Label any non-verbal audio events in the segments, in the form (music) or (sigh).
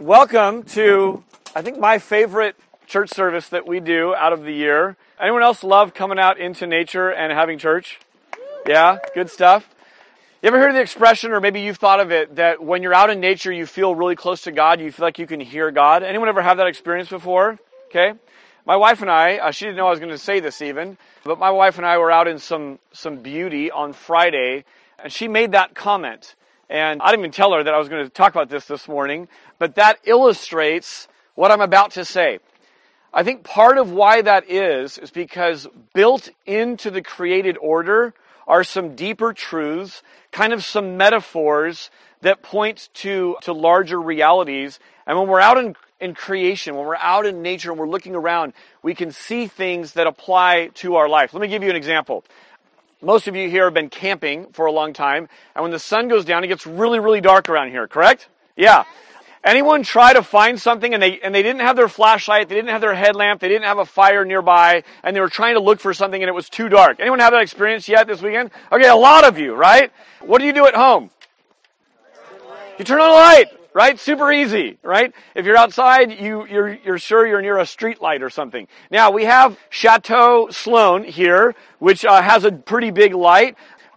welcome to, I think, my favorite church service that we do out of the year. Anyone else love coming out into nature and having church? Yeah, good stuff. You ever heard the expression, or maybe you've thought of it, that when you're out in nature, you feel really close to God, you feel like you can hear God? Anyone ever have that experience before? Okay. My wife and I, uh, she didn't know I was going to say this even, but my wife and I were out in some, some beauty on Friday, and she made that comment. And I didn't even tell her that I was going to talk about this this morning, but that illustrates what I'm about to say. I think part of why that is, is because built into the created order are some deeper truths, kind of some metaphors that point to, to larger realities. And when we're out in, in creation, when we're out in nature and we're looking around, we can see things that apply to our life. Let me give you an example. Most of you here have been camping for a long time, and when the sun goes down, it gets really, really dark around here, correct? Yeah. Anyone try to find something and they, and they didn't have their flashlight, they didn't have their headlamp, they didn't have a fire nearby, and they were trying to look for something and it was too dark. Anyone have that experience yet this weekend? Okay, a lot of you, right? What do you do at home? You turn on a light, right? Super easy, right? If you're outside, you, you're, you're sure you're near a street light or something. Now, we have Chateau Sloan here, which uh, has a pretty big light.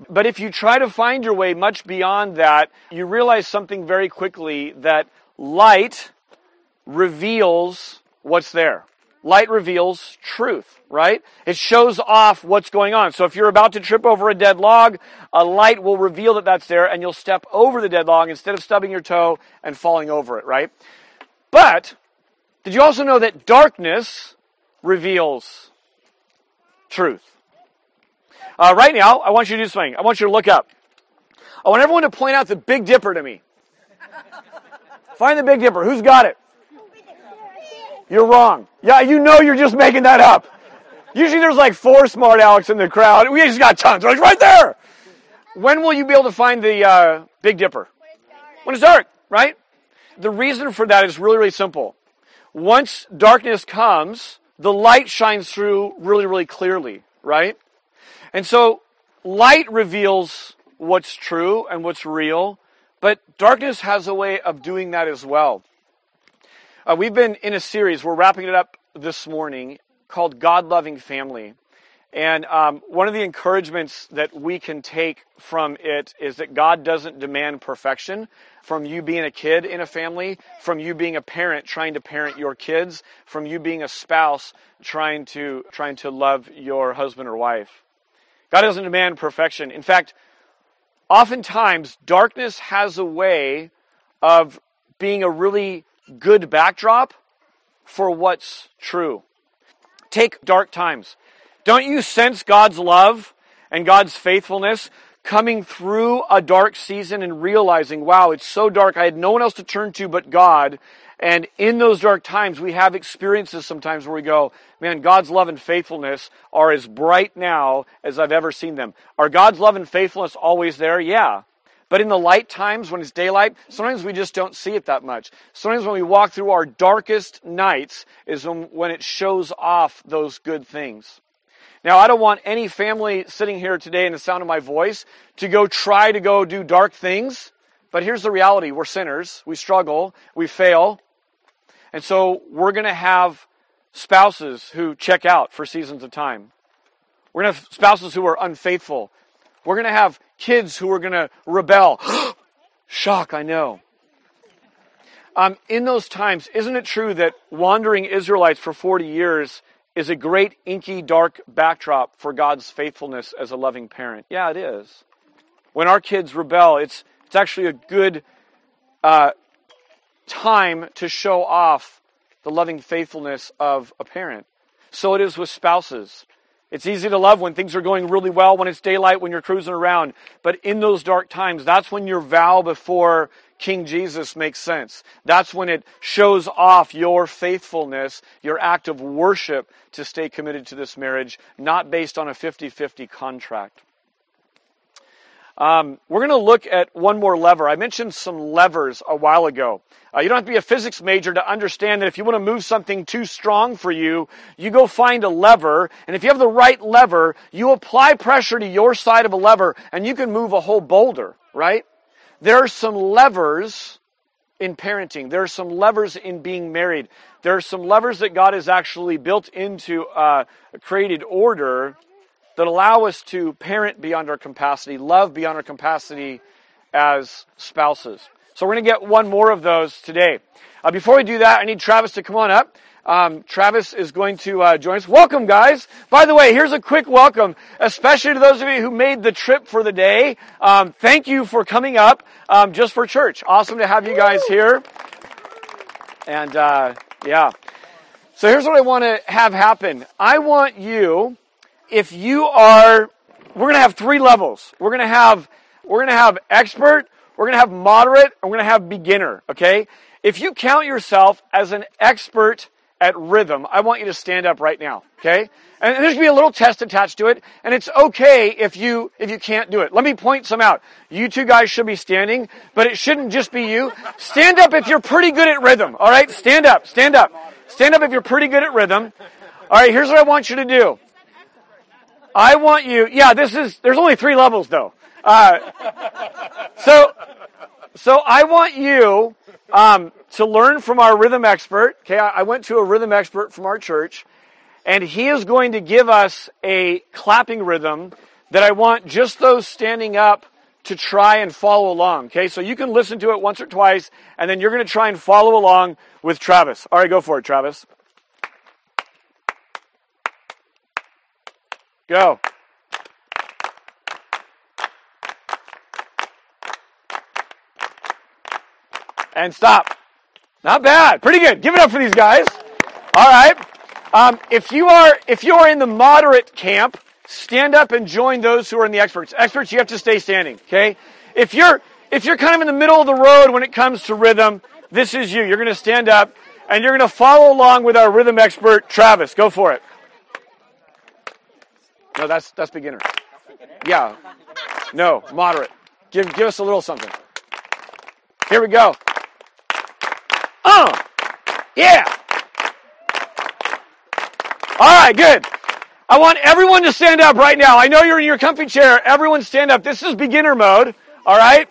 But if you try to find your way much beyond that, you realize something very quickly that light reveals what's there. Light reveals truth, right? It shows off what's going on. So if you're about to trip over a dead log, a light will reveal that that's there and you'll step over the dead log instead of stubbing your toe and falling over it, right? But did you also know that darkness reveals truth? Uh, right now, I want you to do something. I want you to look up. I want everyone to point out the Big Dipper to me. Find the Big Dipper. Who's got it? You're wrong. Yeah, you know you're just making that up. Usually there's like four smart Alex in the crowd. We just got tons. Like right there. When will you be able to find the uh, Big Dipper? When it's dark, right? The reason for that is really, really simple. Once darkness comes, the light shines through really, really clearly, right? And so light reveals what's true and what's real, but darkness has a way of doing that as well. Uh, we've been in a series, we're wrapping it up this morning, called God Loving Family. And um, one of the encouragements that we can take from it is that God doesn't demand perfection from you being a kid in a family, from you being a parent trying to parent your kids, from you being a spouse trying to trying to love your husband or wife. God doesn't demand perfection. In fact, oftentimes darkness has a way of being a really good backdrop for what's true. Take dark times. Don't you sense God's love and God's faithfulness coming through a dark season and realizing, wow, it's so dark. I had no one else to turn to but God. And in those dark times, we have experiences sometimes where we go, man, God's love and faithfulness are as bright now as I've ever seen them. Are God's love and faithfulness always there? Yeah. But in the light times, when it's daylight, sometimes we just don't see it that much. Sometimes when we walk through our darkest nights is when, when it shows off those good things. Now, I don't want any family sitting here today in the sound of my voice to go try to go do dark things. But here's the reality. We're sinners. We struggle. We fail. And so we're going to have spouses who check out for seasons of time. We're going to have spouses who are unfaithful. We're going to have kids who are going to rebel. (gasps) Shock, I know. Um, in those times, isn't it true that wandering Israelites for 40 years is a great, inky, dark backdrop for God's faithfulness as a loving parent? Yeah, it is. When our kids rebel, it's, it's actually a good uh, time to show off the loving faithfulness of a parent. So it is with spouses. It's easy to love when things are going really well, when it's daylight, when you're cruising around. But in those dark times, that's when your vow before King Jesus makes sense. That's when it shows off your faithfulness, your act of worship to stay committed to this marriage, not based on a 50 50 contract. Um, we're going to look at one more lever. I mentioned some levers a while ago. Uh, you don't have to be a physics major to understand that if you want to move something too strong for you, you go find a lever, and if you have the right lever, you apply pressure to your side of a lever, and you can move a whole boulder, right? There are some levers in parenting. There are some levers in being married. There are some levers that God has actually built into uh, created order that allow us to parent beyond our capacity, love beyond our capacity as spouses. So we're going to get one more of those today. Uh, before we do that, I need Travis to come on up. Um, Travis is going to uh, join us. Welcome, guys. By the way, here's a quick welcome, especially to those of you who made the trip for the day. Um, thank you for coming up um, just for church. Awesome to have you guys here. And uh, yeah. So here's what I want to have happen. I want you, if you are, we're going to have three levels. We're going to have, we're going to have expert, we're going to have moderate, and we're going to have beginner. Okay. If you count yourself as an expert at rhythm, I want you to stand up right now, okay? And there's gonna be a little test attached to it, and it's okay if you if you can't do it. Let me point some out. You two guys should be standing, but it shouldn't just be you. Stand up if you're pretty good at rhythm, all right? Stand up, stand up. Stand up if you're pretty good at rhythm. All right, here's what I want you to do. I want you, yeah, this is, there's only three levels though. Uh, so, so I want you um, to learn from our rhythm expert. Okay, I went to a rhythm expert from our church, and he is going to give us a clapping rhythm that I want just those standing up to try and follow along. Okay, so you can listen to it once or twice, and then you're going to try and follow along with Travis. All right, go for it, Travis. Go. And stop. Not bad. Pretty good. Give it up for these guys. All right. Um, if you are if you are in the moderate camp, stand up and join those who are in the experts. Experts, you have to stay standing. Okay. If you're if you're kind of in the middle of the road when it comes to rhythm, this is you. You're going to stand up and you're going to follow along with our rhythm expert, Travis. Go for it. No, that's that's beginner. Yeah. No, moderate. Give give us a little something. Here we go. Uh, yeah. All right, good. I want everyone to stand up right now. I know you're in your comfy chair. Everyone stand up. This is beginner mode. All right.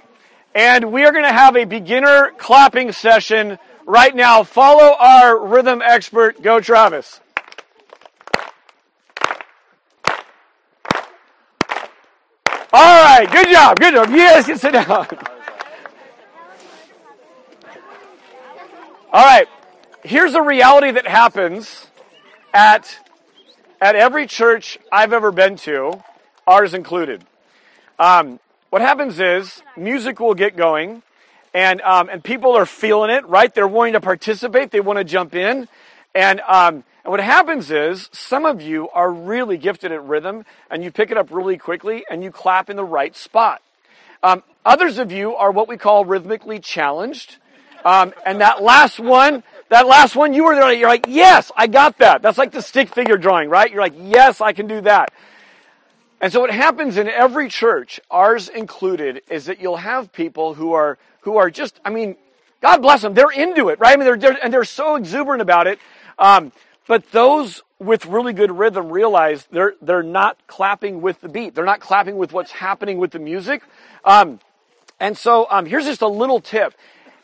And we are going to have a beginner clapping session right now. Follow our rhythm expert. Go, Travis. All right. Good job. Good job. Yes, you sit down. All right. Here's a reality that happens at at every church I've ever been to, ours included. Um, what happens is music will get going, and um, and people are feeling it, right? They're wanting to participate. They want to jump in, and um, and what happens is some of you are really gifted at rhythm, and you pick it up really quickly, and you clap in the right spot. Um, others of you are what we call rhythmically challenged. Um, and that last one, that last one, you were there, you're like, yes, I got that. That's like the stick figure drawing, right? You're like, yes, I can do that. And so what happens in every church, ours included, is that you'll have people who are, who are just, I mean, God bless them, they're into it, right? I mean, they're, they're and they're so exuberant about it. Um, but those with really good rhythm realize they're, they're not clapping with the beat. They're not clapping with what's happening with the music. Um, and so um, here's just a little tip.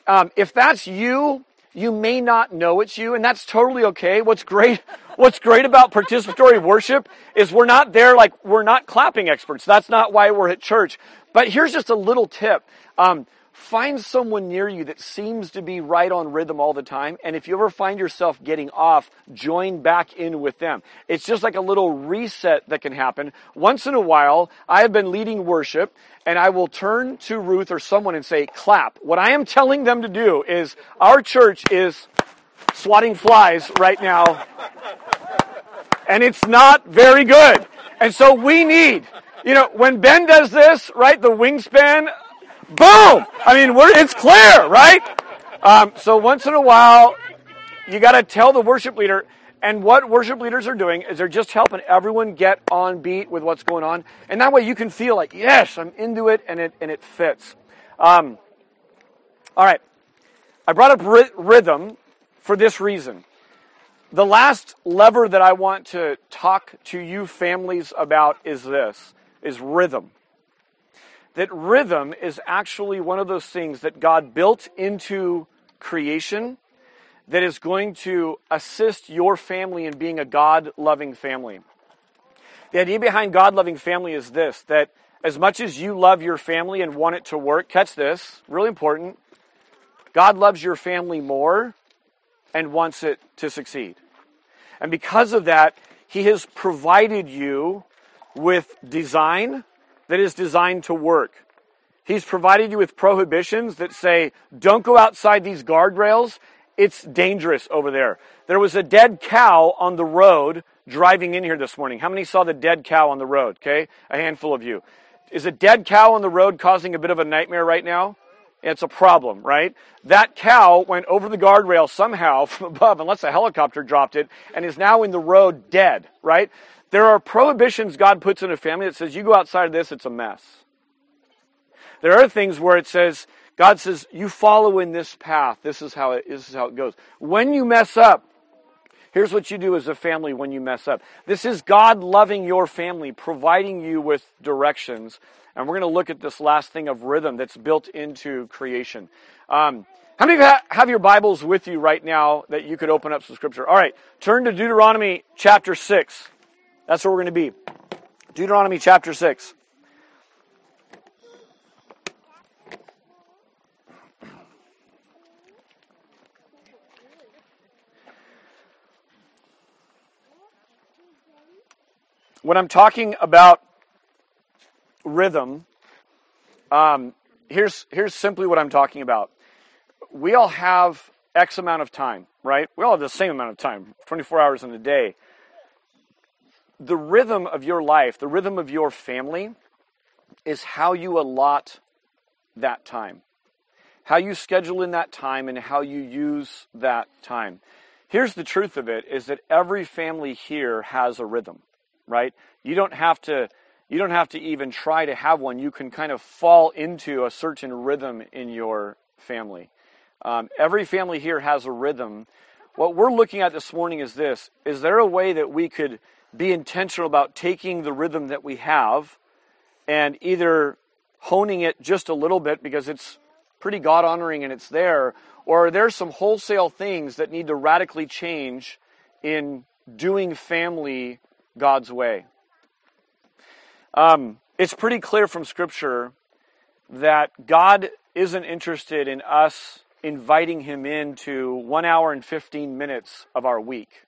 Um, if that's you, you may not know it's you, and that's totally okay. What's great, (laughs) what's great about participatory worship is we're not there like we're not clapping experts. That's not why we're at church. But here's just a little tip. Um, find someone near you that seems to be right on rhythm all the time. And if you ever find yourself getting off, join back in with them. It's just like a little reset that can happen. Once in a while, I have been leading worship and I will turn to Ruth or someone and say, clap. What I am telling them to do is our church is swatting flies right now. And it's not very good. And so we need, you know, when Ben does this, right, the wingspan Boom! I mean, it's clear, right? Um, so once in a while, you got to tell the worship leader. And what worship leaders are doing is they're just helping everyone get on beat with what's going on, and that way you can feel like, yes, I'm into it, and it and it fits. Um, all right, I brought up ry- rhythm for this reason. The last lever that I want to talk to you families about is this: is rhythm that rhythm is actually one of those things that God built into creation that is going to assist your family in being a God loving family. The idea behind God loving family is this that as much as you love your family and want it to work, catch this, really important, God loves your family more and wants it to succeed. And because of that, He has provided you with design that is designed to work. He's provided you with prohibitions that say, don't go outside these guardrails. It's dangerous over there. There was a dead cow on the road driving in here this morning. How many saw the dead cow on the road? Okay, a handful of you. Is a dead cow on the road causing a bit of a nightmare right now? It's a problem, right? That cow went over the guardrail somehow (laughs) from above, unless a helicopter dropped it, and is now in the road dead, right? There are prohibitions God puts in a family that says, you go outside of this, it's a mess. There are things where it says, God says, you follow in this path. This is how it, this is how it goes. When you mess up, here's what you do as a family when you mess up. This is God loving your family, providing you with directions. And we're going to look at this last thing of rhythm that's built into creation. Um, how many of you have your Bibles with you right now that you could open up some scripture? All right, turn to Deuteronomy chapter 6. That's where we're going to be. Deuteronomy chapter 6. When I'm talking about rhythm, um, here's here's simply what I'm talking about. We all have X amount of time, right? We all have the same amount of time, 24 hours in a day. The rhythm of your life, the rhythm of your family, is how you allot that time, how you schedule in that time, and how you use that time. Here's the truth of it: is that every family here has a rhythm right? You don't have to you don't have to even try to have one. You can kind of fall into a certain rhythm in your family. Um, every family here has a rhythm. What we're looking at this morning is this: is there a way that we could be intentional about taking the rhythm that we have and either honing it just a little bit because it's pretty God honoring and it's there, or are there some wholesale things that need to radically change in doing family God's way. Um, it's pretty clear from Scripture that God isn't interested in us inviting Him into one hour and 15 minutes of our week.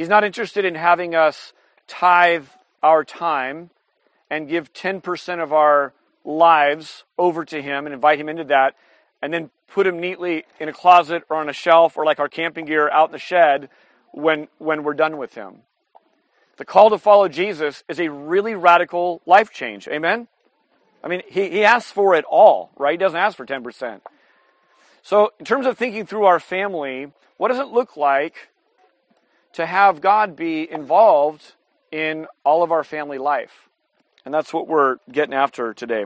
He's not interested in having us tithe our time and give 10% of our lives over to Him and invite Him into that, and then put Him neatly in a closet or on a shelf or like our camping gear out in the shed when, when we're done with Him. The call to follow Jesus is a really radical life change. Amen? I mean, he, he asks for it all, right? He doesn't ask for 10%. So, in terms of thinking through our family, what does it look like to have God be involved in all of our family life? And that's what we're getting after today.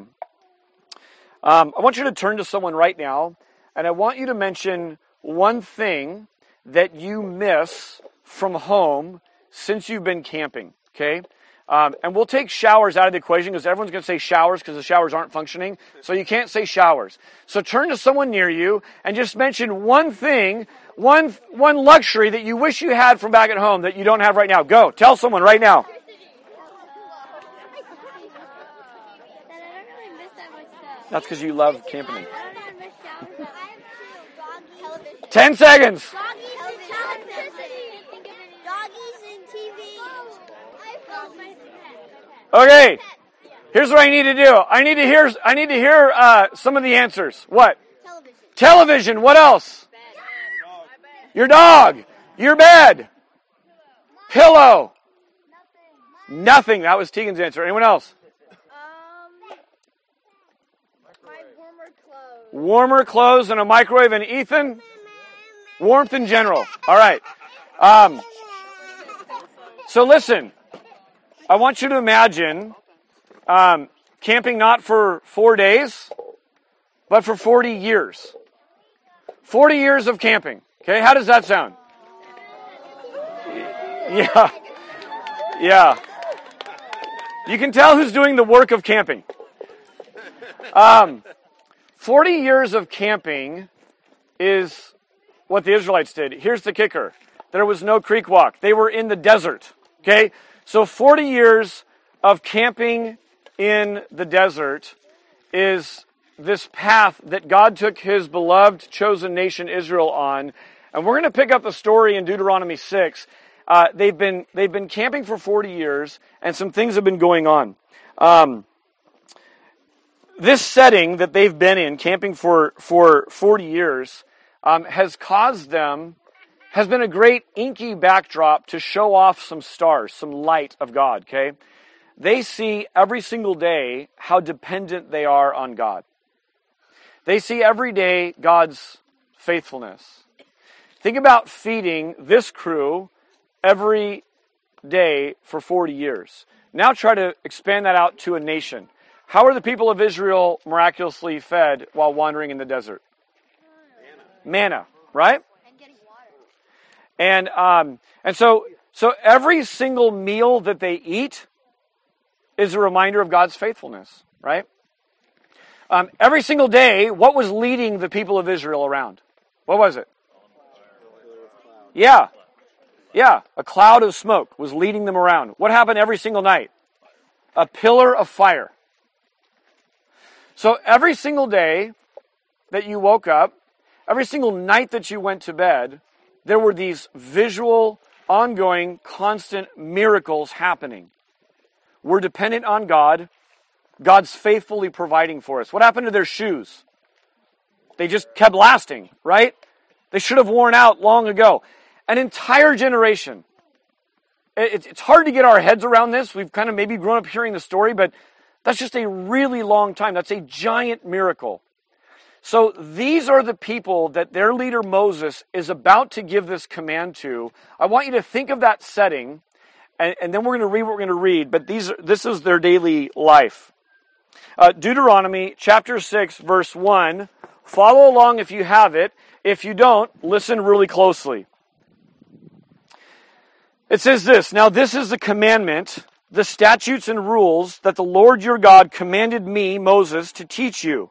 Um, I want you to turn to someone right now, and I want you to mention one thing that you miss from home since you've been camping, okay? Um, and we'll take showers out of the equation because everyone's going to say showers because the showers aren't functioning. So you can't say showers. So turn to someone near you and just mention one thing, one, one luxury that you wish you had from back at home that you don't have right now. Go. Tell someone right now. That's because you love camping. Ten seconds. Okay. Here's what I need to do. I need to hear. I need to hear uh, some of the answers. What? Television. Television. What else? Your dog. Your bed. Pillow. Nothing. Nothing. That was Tegan's answer. Anyone else? Um, warmer clothes. Warmer clothes and a microwave. And Ethan? Warmth in general. All right. Um, (laughs) so listen. I want you to imagine um, camping not for four days, but for 40 years. 40 years of camping. Okay, how does that sound? Yeah. Yeah. You can tell who's doing the work of camping. Um, 40 years of camping is what the Israelites did. Here's the kicker there was no creek walk, they were in the desert. Okay? So 40 years of camping in the desert is this path that God took his beloved chosen nation Israel on. And we're going to pick up the story in Deuteronomy 6. Uh, they've, been, they've been camping for 40 years, and some things have been going on. Um, this setting that they've been in, camping for, for 40 years, um, has caused them, has been a great inky backdrop to show off some stars, some light of God, okay? They see every single day how dependent they are on God. They see every day God's faithfulness. Think about feeding this crew every day for 40 years. Now try to expand that out to a nation. How are the people of Israel miraculously fed while wandering in the desert? Manna, Manna right? And. Um, and so so every single meal that they eat is a reminder of God's faithfulness, right? Um, every single day, what was leading the people of Israel around? What was it? Yeah. Yeah. A cloud of smoke was leading them around. What happened every single night? A pillar of fire. So every single day that you woke up, every single night that you went to bed, there were these visual, ongoing, constant miracles happening. We're dependent on God. God's faithfully providing for us. What happened to their shoes? They just kept lasting, right? They should have worn out long ago. An entire generation. It's hard to get our heads around this. We've kind of maybe grown up hearing the story, but that's just a really long time. That's a giant miracle. So these are the people that their leader Moses is about to give this command to. I want you to think of that setting, and, and then we're going to read what we're going to read, but these, this is their daily life. Uh, Deuteronomy chapter 6, verse 1. Follow along if you have it. If you don't, listen really closely. It says this Now, this is the commandment, the statutes and rules that the Lord your God commanded me, Moses, to teach you,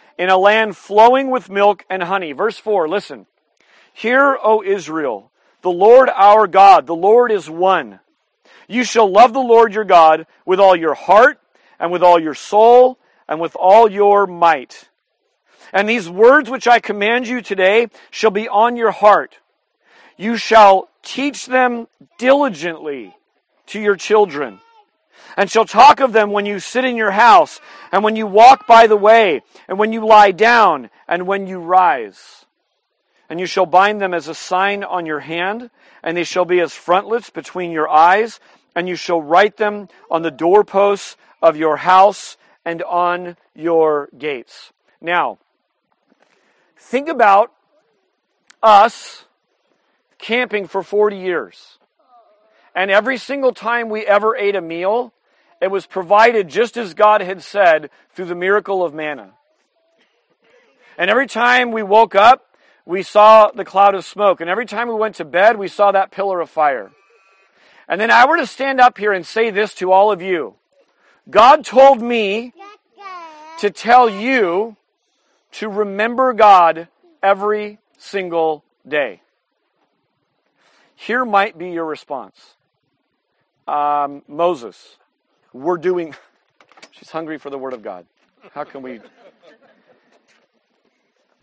in a land flowing with milk and honey. Verse 4, listen. Hear, O Israel, the Lord our God, the Lord is one. You shall love the Lord your God with all your heart and with all your soul and with all your might. And these words which I command you today shall be on your heart. You shall teach them diligently to your children, and shall talk of them when you sit in your house, and when you walk by the way, and when you lie down, and when you rise. And you shall bind them as a sign on your hand, and they shall be as frontlets between your eyes, and you shall write them on the doorposts of your house and on your gates. Now, think about us camping for 40 years. And every single time we ever ate a meal, it was provided just as God had said through the miracle of manna. And every time we woke up, we saw the cloud of smoke. And every time we went to bed, we saw that pillar of fire. And then I were to stand up here and say this to all of you God told me to tell you to remember God every single day. Here might be your response um, Moses, we're doing. (laughs) She's hungry for the Word of God. How can we.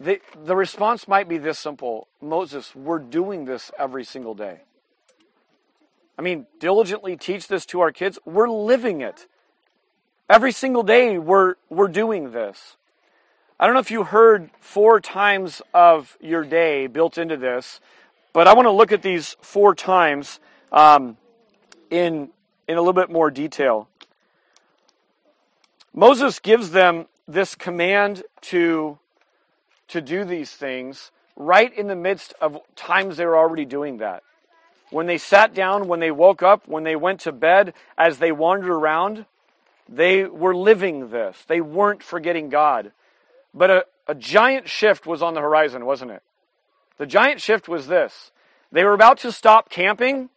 The, the response might be this simple Moses, we're doing this every single day. I mean, diligently teach this to our kids. We're living it. Every single day we're, we're doing this. I don't know if you heard four times of your day built into this, but I want to look at these four times um, in, in a little bit more detail. Moses gives them this command to, to do these things right in the midst of times they were already doing that. When they sat down, when they woke up, when they went to bed, as they wandered around, they were living this. They weren't forgetting God. But a, a giant shift was on the horizon, wasn't it? The giant shift was this they were about to stop camping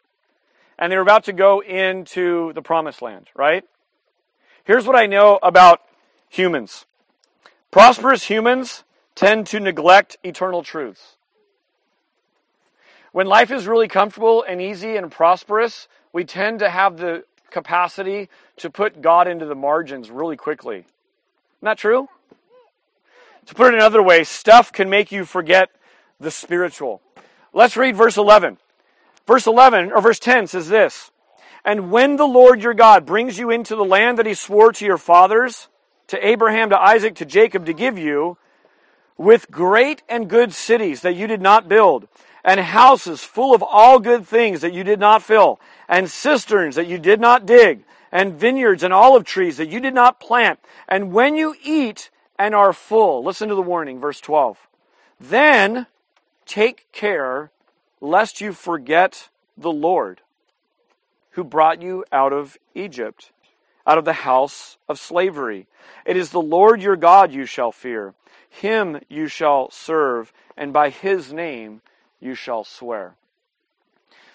and they were about to go into the promised land, right? Here's what I know about humans prosperous humans tend to neglect eternal truths. When life is really comfortable and easy and prosperous, we tend to have the capacity to put God into the margins really quickly. Isn't that true? To put it another way, stuff can make you forget the spiritual. Let's read verse 11. Verse 11, or verse 10 says this And when the Lord your God brings you into the land that he swore to your fathers, to Abraham, to Isaac, to Jacob to give you, with great and good cities that you did not build, and houses full of all good things that you did not fill, and cisterns that you did not dig, and vineyards and olive trees that you did not plant. And when you eat and are full, listen to the warning, verse 12. Then take care lest you forget the Lord who brought you out of Egypt, out of the house of slavery. It is the Lord your God you shall fear. Him you shall serve, and by his name you shall swear.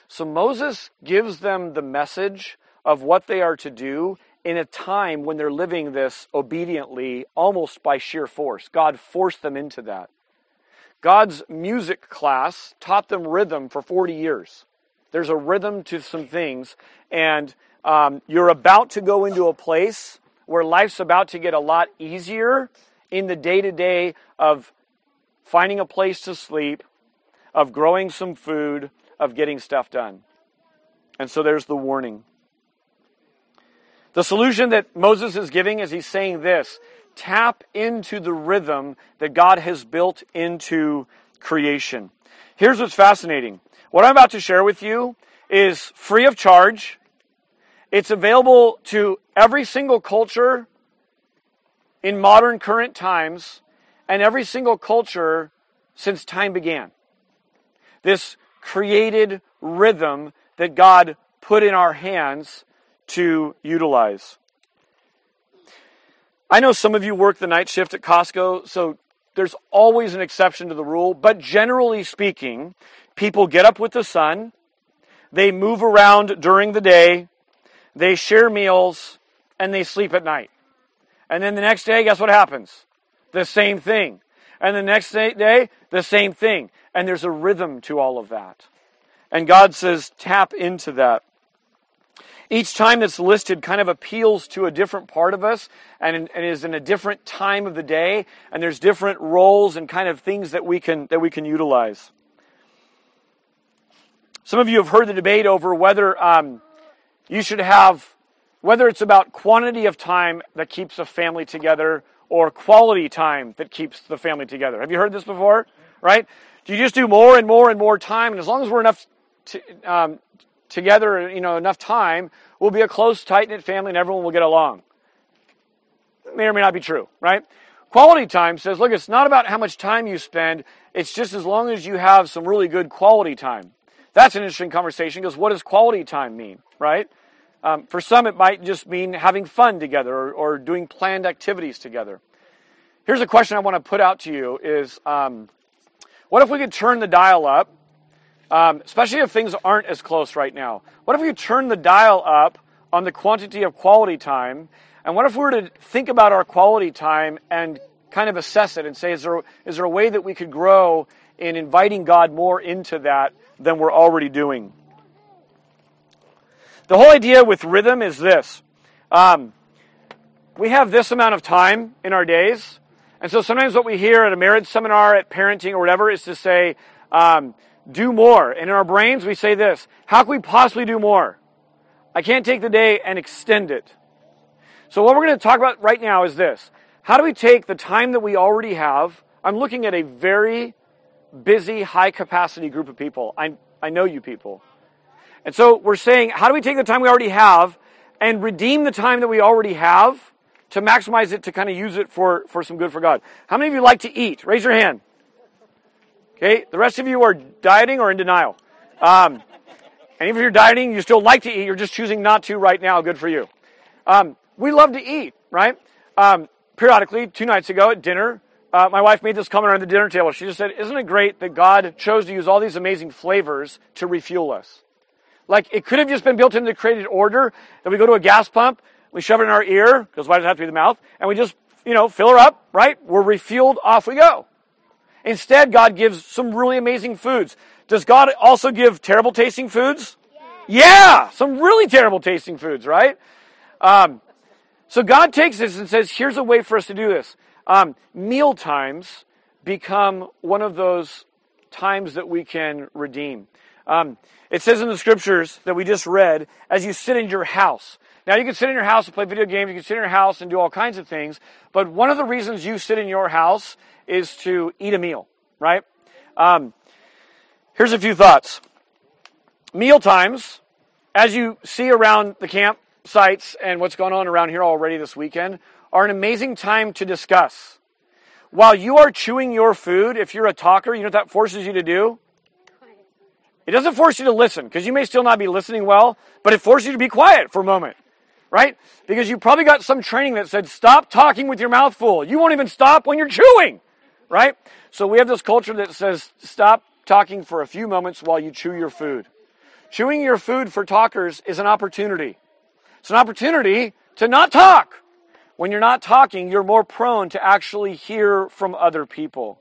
So Moses gives them the message of what they are to do in a time when they're living this obediently, almost by sheer force. God forced them into that. God's music class taught them rhythm for 40 years. There's a rhythm to some things, and um, you're about to go into a place where life's about to get a lot easier in the day to day of finding a place to sleep, of growing some food, of getting stuff done. And so there's the warning. The solution that Moses is giving is he's saying this tap into the rhythm that God has built into creation. Here's what's fascinating. What I'm about to share with you is free of charge. It's available to every single culture in modern current times and every single culture since time began. This created rhythm that God put in our hands to utilize. I know some of you work the night shift at Costco, so there's always an exception to the rule, but generally speaking, people get up with the sun, they move around during the day, they share meals, and they sleep at night. And then the next day, guess what happens? The same thing. And the next day, the same thing. And there's a rhythm to all of that. And God says, tap into that. Each time that's listed kind of appeals to a different part of us and, and is in a different time of the day, and there's different roles and kind of things that we can that we can utilize. Some of you have heard the debate over whether um, you should have whether it's about quantity of time that keeps a family together or quality time that keeps the family together. Have you heard this before? Right? Do you just do more and more and more time, and as long as we're enough to, um, together, you know, enough time, we'll be a close, tight knit family, and everyone will get along. May or may not be true, right? Quality time says, look, it's not about how much time you spend. It's just as long as you have some really good quality time. That's an interesting conversation because what does quality time mean, right? Um, for some, it might just mean having fun together or, or, doing planned activities together. Here's a question I want to put out to you: Is um, what if we could turn the dial up, um, especially if things aren't as close right now? What if we turn the dial up on the quantity of quality time? And what if we were to think about our quality time and kind of assess it and say, is there, is there a way that we could grow in inviting God more into that than we're already doing? The whole idea with rhythm is this. Um, we have this amount of time in our days. And so sometimes what we hear at a marriage seminar, at parenting, or whatever, is to say, um, do more. And in our brains, we say this How can we possibly do more? I can't take the day and extend it. So, what we're going to talk about right now is this How do we take the time that we already have? I'm looking at a very busy, high capacity group of people. I, I know you people. And so we're saying, how do we take the time we already have and redeem the time that we already have to maximize it to kind of use it for, for some good for God? How many of you like to eat? Raise your hand. Okay, the rest of you are dieting or in denial. Um, and even if you're dieting, you still like to eat, you're just choosing not to right now. Good for you. Um, we love to eat, right? Um, periodically, two nights ago at dinner, uh, my wife made this comment around the dinner table. She just said, Isn't it great that God chose to use all these amazing flavors to refuel us? Like, it could have just been built into the created order that we go to a gas pump, we shove it in our ear, because why does it have to be the mouth? And we just, you know, fill her up, right? We're refueled, off we go. Instead, God gives some really amazing foods. Does God also give terrible tasting foods? Yeah, yeah some really terrible tasting foods, right? Um, so God takes this and says, here's a way for us to do this. Um, meal times become one of those times that we can redeem. Um, it says in the scriptures that we just read, as you sit in your house. Now you can sit in your house and play video games, you can sit in your house and do all kinds of things, but one of the reasons you sit in your house is to eat a meal, right? Um, here's a few thoughts. Meal times, as you see around the camp sites and what's going on around here already this weekend, are an amazing time to discuss. While you are chewing your food, if you're a talker, you know what that forces you to do? It doesn't force you to listen, because you may still not be listening well, but it forces you to be quiet for a moment, right? Because you probably got some training that said, stop talking with your mouth full. You won't even stop when you're chewing right? So we have this culture that says stop talking for a few moments while you chew your food. Chewing your food for talkers is an opportunity. It's an opportunity to not talk. When you're not talking, you're more prone to actually hear from other people.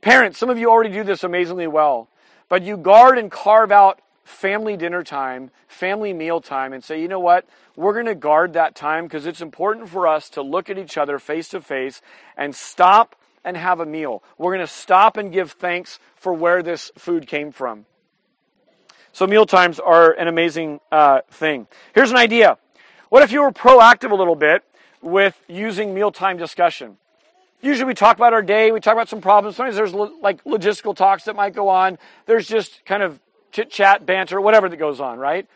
Parents, some of you already do this amazingly well, but you guard and carve out family dinner time, family meal time, and say, you know what? We're going to guard that time because it's important for us to look at each other face to face and stop and have a meal. We're going to stop and give thanks for where this food came from. So, meal times are an amazing uh, thing. Here's an idea. What if you were proactive a little bit with using mealtime discussion? Usually we talk about our day, we talk about some problems. Sometimes there's lo- like logistical talks that might go on. There's just kind of chit chat, banter, whatever that goes on, right?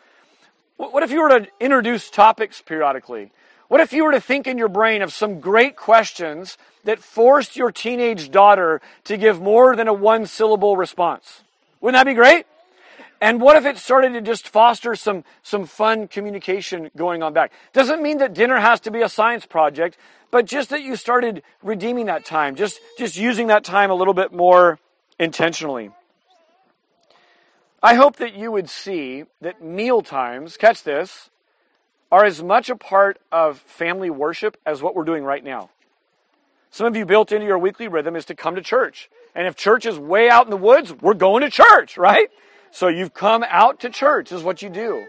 What if you were to introduce topics periodically? What if you were to think in your brain of some great questions that forced your teenage daughter to give more than a one syllable response? Wouldn't that be great? And what if it started to just foster some, some fun communication going on back? Doesn't mean that dinner has to be a science project, but just that you started redeeming that time, just, just using that time a little bit more intentionally. I hope that you would see that meal times, catch this, are as much a part of family worship as what we're doing right now. Some of you built into your weekly rhythm is to come to church. And if church is way out in the woods, we're going to church, right? So you've come out to church is what you do.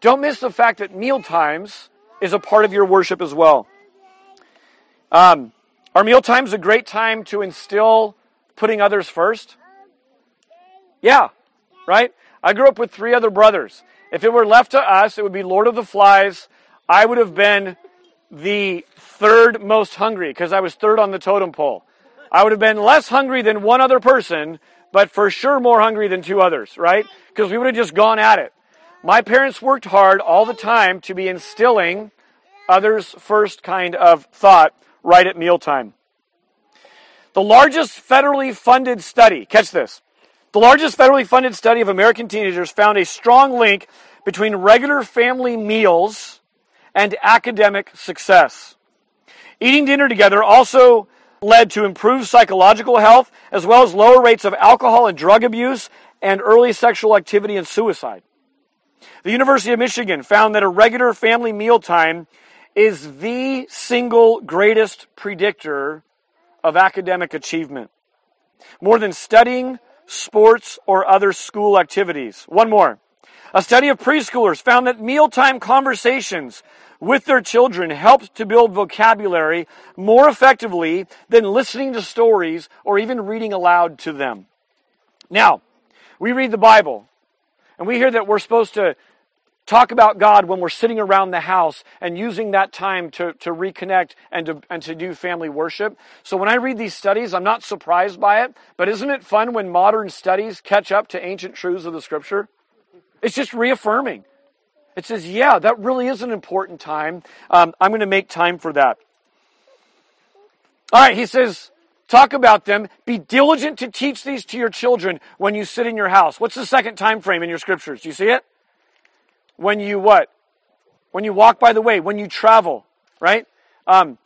Don't miss the fact that meal times is a part of your worship as well. Um, are meal times a great time to instill putting others first? Yeah, right? I grew up with three other brothers. If it were left to us, it would be Lord of the Flies. I would have been the third most hungry because I was third on the totem pole. I would have been less hungry than one other person, but for sure more hungry than two others, right? Because we would have just gone at it. My parents worked hard all the time to be instilling others first kind of thought right at mealtime. The largest federally funded study, catch this, the largest federally funded study of American teenagers found a strong link between regular family meals and academic success. Eating dinner together also led to improved psychological health as well as lower rates of alcohol and drug abuse and early sexual activity and suicide. The University of Michigan found that a regular family meal time is the single greatest predictor of academic achievement. More than studying, sports, or other school activities. One more. A study of preschoolers found that mealtime conversations with their children helped to build vocabulary more effectively than listening to stories or even reading aloud to them. Now, we read the Bible and we hear that we're supposed to talk about God when we're sitting around the house and using that time to, to reconnect and to, and to do family worship. So when I read these studies, I'm not surprised by it, but isn't it fun when modern studies catch up to ancient truths of the scripture? It's just reaffirming. It says, yeah, that really is an important time. Um, I'm going to make time for that. All right, he says, talk about them. Be diligent to teach these to your children when you sit in your house. What's the second time frame in your scriptures? Do you see it? When you what? When you walk by the way, when you travel, right? Um,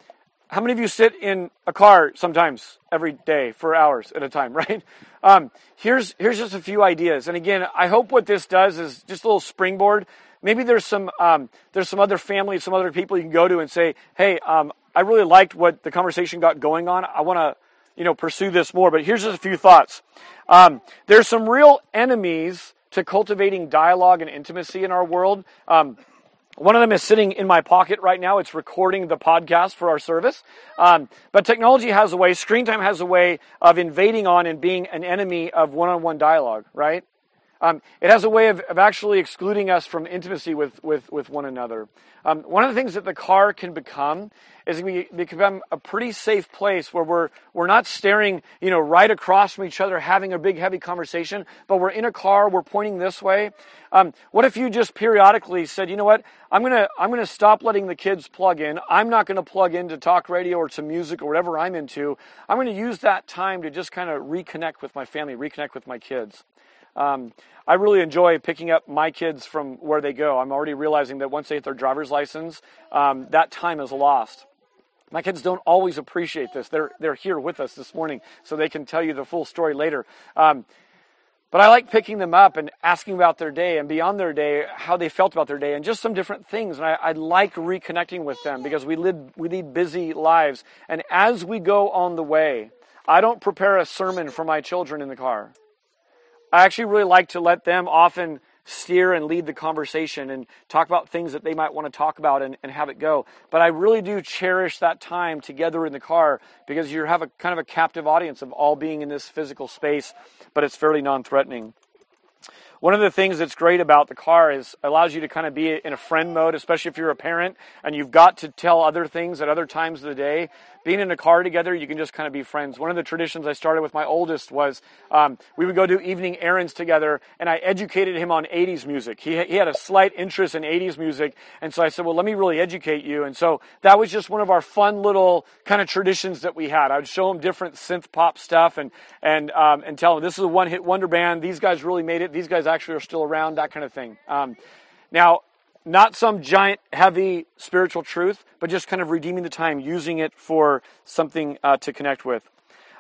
how many of you sit in a car sometimes every day for hours at a time, (laughs) right? Um, here's here's just a few ideas, and again, I hope what this does is just a little springboard. Maybe there's some um, there's some other families, some other people you can go to and say, hey, um, I really liked what the conversation got going on. I want to you know pursue this more. But here's just a few thoughts. Um, there's some real enemies to cultivating dialogue and intimacy in our world. Um, one of them is sitting in my pocket right now. It's recording the podcast for our service. Um, but technology has a way, screen time has a way of invading on and being an enemy of one on one dialogue, right? Um, it has a way of, of actually excluding us from intimacy with, with, with one another. Um, one of the things that the car can become is we become a pretty safe place where we're, we're not staring, you know, right across from each other, having a big, heavy conversation, but we're in a car, we're pointing this way. Um, what if you just periodically said, you know what, I'm gonna, I'm gonna stop letting the kids plug in. I'm not gonna plug into talk radio or to music or whatever I'm into. I'm gonna use that time to just kind of reconnect with my family, reconnect with my kids. Um, I really enjoy picking up my kids from where they go. I'm already realizing that once they get their driver's license, um, that time is lost. My kids don't always appreciate this. They're, they're here with us this morning, so they can tell you the full story later. Um, but I like picking them up and asking about their day and beyond their day, how they felt about their day and just some different things. And I, I like reconnecting with them because we live, we lead busy lives. And as we go on the way, I don't prepare a sermon for my children in the car. I actually really like to let them often steer and lead the conversation and talk about things that they might want to talk about and, and have it go. But I really do cherish that time together in the car because you have a kind of a captive audience of all being in this physical space, but it's fairly non threatening. One of the things that's great about the car is it allows you to kind of be in a friend mode, especially if you're a parent and you've got to tell other things at other times of the day being in a car together, you can just kind of be friends. One of the traditions I started with my oldest was um, we would go do evening errands together, and I educated him on 80s music. He, he had a slight interest in 80s music, and so I said, well, let me really educate you. And so that was just one of our fun little kind of traditions that we had. I would show him different synth pop stuff and, and, um, and tell him this is a one hit wonder band. These guys really made it. These guys actually are still around, that kind of thing. Um, now, not some giant, heavy spiritual truth, but just kind of redeeming the time, using it for something uh, to connect with.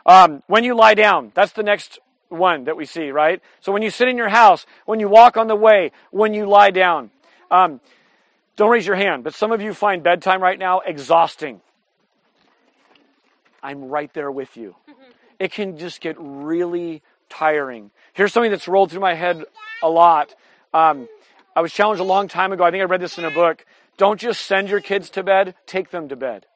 Um, when you lie down, that's the next one that we see, right? So when you sit in your house, when you walk on the way, when you lie down, um, don't raise your hand, but some of you find bedtime right now exhausting. I'm right there with you. It can just get really tiring. Here's something that's rolled through my head a lot. Um, I was challenged a long time ago. I think I read this in a book. Don't just send your kids to bed, take them to bed.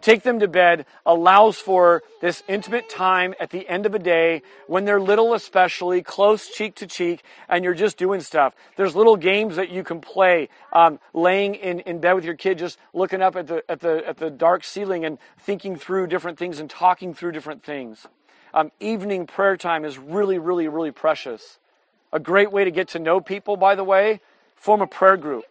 Take them to bed allows for this intimate time at the end of a day when they're little, especially close cheek to cheek, and you're just doing stuff. There's little games that you can play, um, laying in, in bed with your kid, just looking up at the, at, the, at the dark ceiling and thinking through different things and talking through different things. Um, evening prayer time is really, really, really precious. A great way to get to know people, by the way, form a prayer group.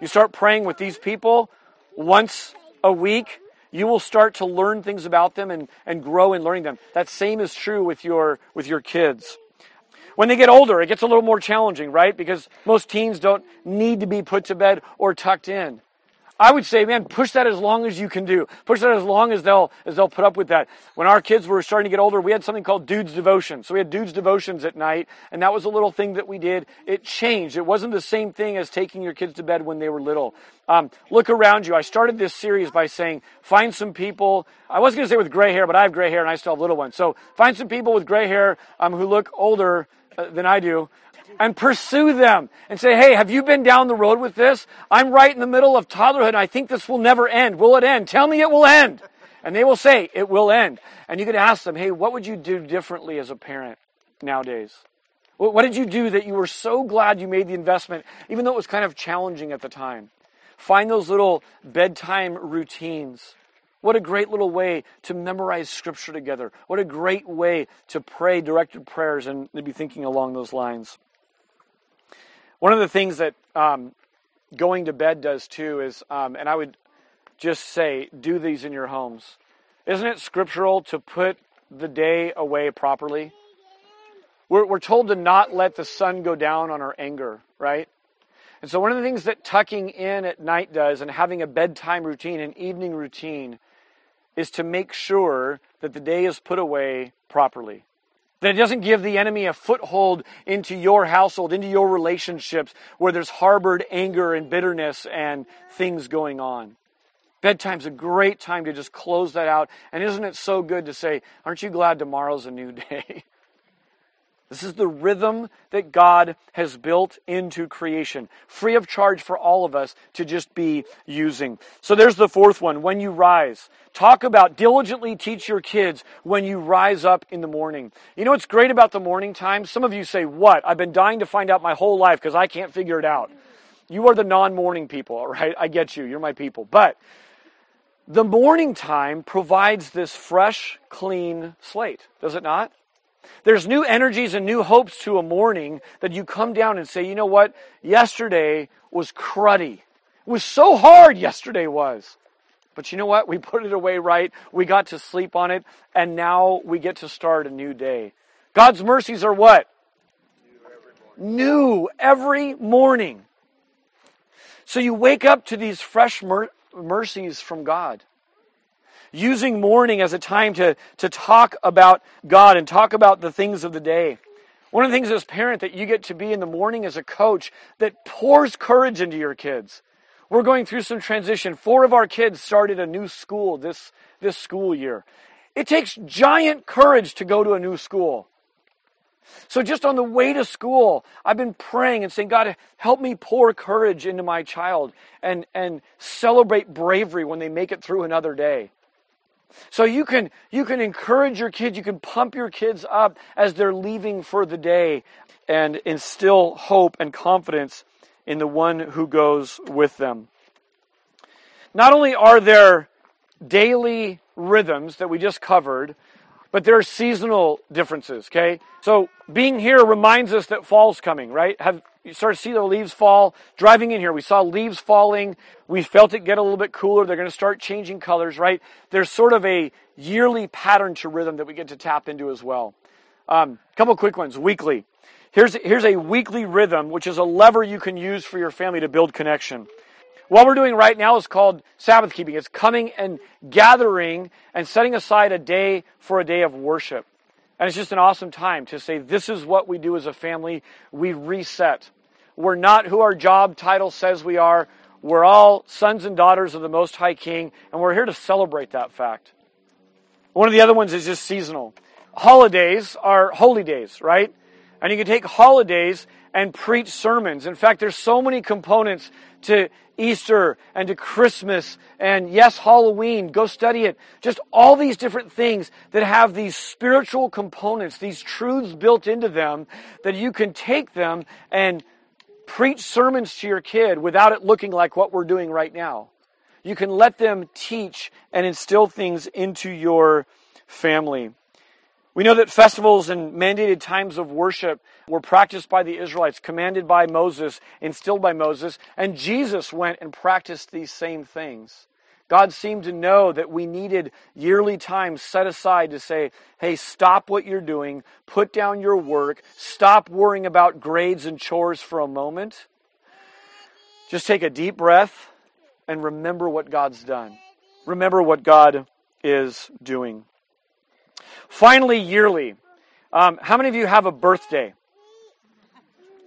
You start praying with these people once a week, you will start to learn things about them and, and grow in learning them. That same is true with your with your kids. When they get older, it gets a little more challenging, right? Because most teens don't need to be put to bed or tucked in. I would say, man, push that as long as you can do. Push that as long as they'll as they'll put up with that. When our kids were starting to get older, we had something called dudes devotion. So we had dudes devotions at night, and that was a little thing that we did. It changed. It wasn't the same thing as taking your kids to bed when they were little. Um, look around you. I started this series by saying, find some people. I was going to say with gray hair, but I have gray hair and I still have little ones. So find some people with gray hair um, who look older uh, than I do and pursue them and say, Hey, have you been down the road with this? I'm right in the middle of toddlerhood and I think this will never end. Will it end? Tell me it will end. And they will say, It will end. And you could ask them, Hey, what would you do differently as a parent nowadays? What did you do that you were so glad you made the investment, even though it was kind of challenging at the time? Find those little bedtime routines. What a great little way to memorize scripture together. What a great way to pray directed prayers and to be thinking along those lines. One of the things that um, going to bed does too is, um, and I would just say, do these in your homes. Isn't it scriptural to put the day away properly? We're, we're told to not let the sun go down on our anger, right? And so, one of the things that tucking in at night does and having a bedtime routine, an evening routine, is to make sure that the day is put away properly. That it doesn't give the enemy a foothold into your household, into your relationships where there's harbored anger and bitterness and things going on. Bedtime's a great time to just close that out. And isn't it so good to say, Aren't you glad tomorrow's a new (laughs) day? This is the rhythm that God has built into creation, free of charge for all of us to just be using. So there's the fourth one when you rise. Talk about diligently teach your kids when you rise up in the morning. You know what's great about the morning time? Some of you say, What? I've been dying to find out my whole life because I can't figure it out. You are the non morning people, right? I get you. You're my people. But the morning time provides this fresh, clean slate, does it not? There's new energies and new hopes to a morning that you come down and say, you know what? Yesterday was cruddy. It was so hard yesterday was. But you know what? We (laughs) put it away right. We got to sleep on it. And now we get to start a new day. God's mercies are what? New every morning. So you wake up to these fresh mer- mercies from God using morning as a time to, to talk about God and talk about the things of the day. One of the things as parent that you get to be in the morning as a coach that pours courage into your kids. We're going through some transition. Four of our kids started a new school this, this school year. It takes giant courage to go to a new school. So just on the way to school, I've been praying and saying, God, help me pour courage into my child and, and celebrate bravery when they make it through another day. So you can you can encourage your kids, you can pump your kids up as they're leaving for the day and instill hope and confidence in the one who goes with them. Not only are there daily rhythms that we just covered, but there are seasonal differences, okay? So being here reminds us that fall's coming, right? Have you start to see the leaves fall? Driving in here, we saw leaves falling. We felt it get a little bit cooler. They're going to start changing colors, right? There's sort of a yearly pattern to rhythm that we get to tap into as well. A um, couple quick ones. Weekly. Here's, here's a weekly rhythm, which is a lever you can use for your family to build connection. What we're doing right now is called Sabbath keeping. It's coming and gathering and setting aside a day for a day of worship. And it's just an awesome time to say, this is what we do as a family. We reset. We're not who our job title says we are. We're all sons and daughters of the Most High King, and we're here to celebrate that fact. One of the other ones is just seasonal. Holidays are holy days, right? And you can take holidays and preach sermons. In fact, there's so many components to Easter and to Christmas and yes, Halloween. Go study it. Just all these different things that have these spiritual components, these truths built into them that you can take them and preach sermons to your kid without it looking like what we're doing right now. You can let them teach and instill things into your family. We know that festivals and mandated times of worship were practiced by the Israelites, commanded by Moses, instilled by Moses, and Jesus went and practiced these same things. God seemed to know that we needed yearly time set aside to say, hey, stop what you're doing, put down your work, stop worrying about grades and chores for a moment. Just take a deep breath and remember what God's done. Remember what God is doing. Finally, yearly. Um, how many of you have a birthday?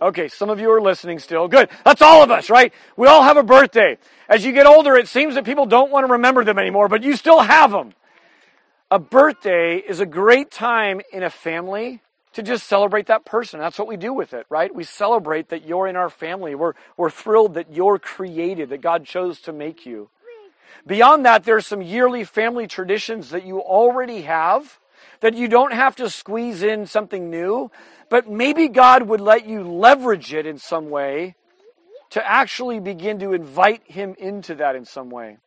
Okay, some of you are listening still. Good. That's all of us, right? We all have a birthday. As you get older, it seems that people don't want to remember them anymore, but you still have them. A birthday is a great time in a family to just celebrate that person. That's what we do with it, right? We celebrate that you're in our family. We're, we're thrilled that you're created, that God chose to make you. Beyond that, there's some yearly family traditions that you already have that you don't have to squeeze in something new, but maybe God would let you leverage it in some way to actually begin to invite Him into that in some way.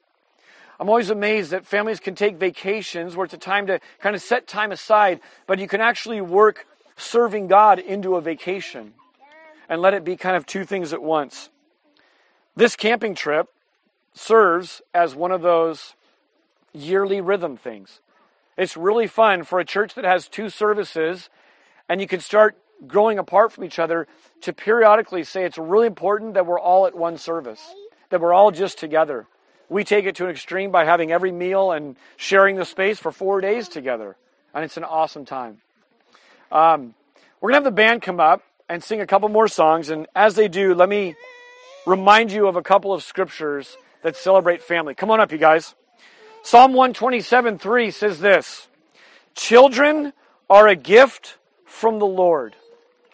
I'm always amazed that families can take vacations where it's a time to kind of set time aside, but you can actually work serving God into a vacation and let it be kind of two things at once. This camping trip serves as one of those yearly rhythm things. It's really fun for a church that has two services and you can start growing apart from each other to periodically say it's really important that we're all at one service, that we're all just together. We take it to an extreme by having every meal and sharing the space for four days together. And it's an awesome time. Um, we're going to have the band come up and sing a couple more songs. And as they do, let me remind you of a couple of scriptures that celebrate family. Come on up, you guys. Psalm 127 3 says this Children are a gift from the Lord.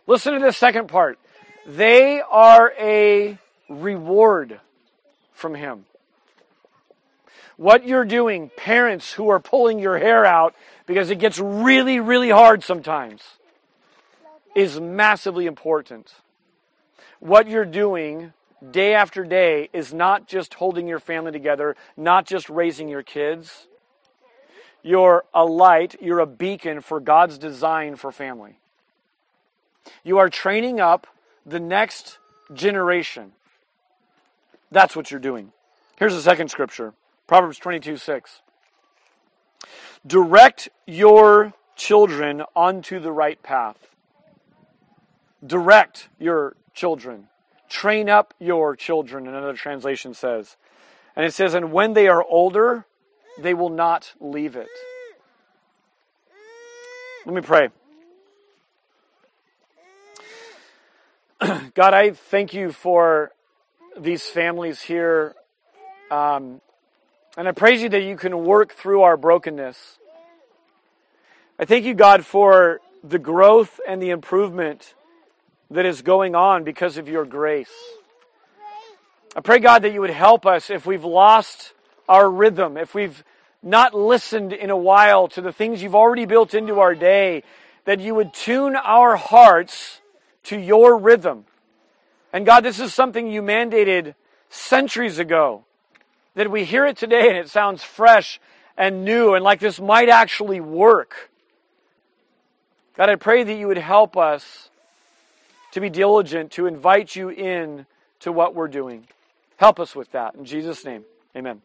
Listen to this second part. They are a reward from Him. What you're doing, parents who are pulling your hair out because it gets really, really hard sometimes, is massively important. What you're doing day after day is not just holding your family together, not just raising your kids. You're a light, you're a beacon for God's design for family. You are training up the next generation. That's what you're doing. Here's the second scripture Proverbs 22 6. Direct your children onto the right path. Direct your children. Train up your children, another translation says. And it says, and when they are older, they will not leave it. Let me pray. (clears throat) God, I thank you for these families here. Um, and I praise you that you can work through our brokenness. I thank you, God, for the growth and the improvement that is going on because of your grace. I pray, God, that you would help us if we've lost our rhythm, if we've not listened in a while to the things you've already built into our day, that you would tune our hearts to your rhythm. And God, this is something you mandated centuries ago. That we hear it today and it sounds fresh and new and like this might actually work. God, I pray that you would help us to be diligent to invite you in to what we're doing. Help us with that. In Jesus' name, amen.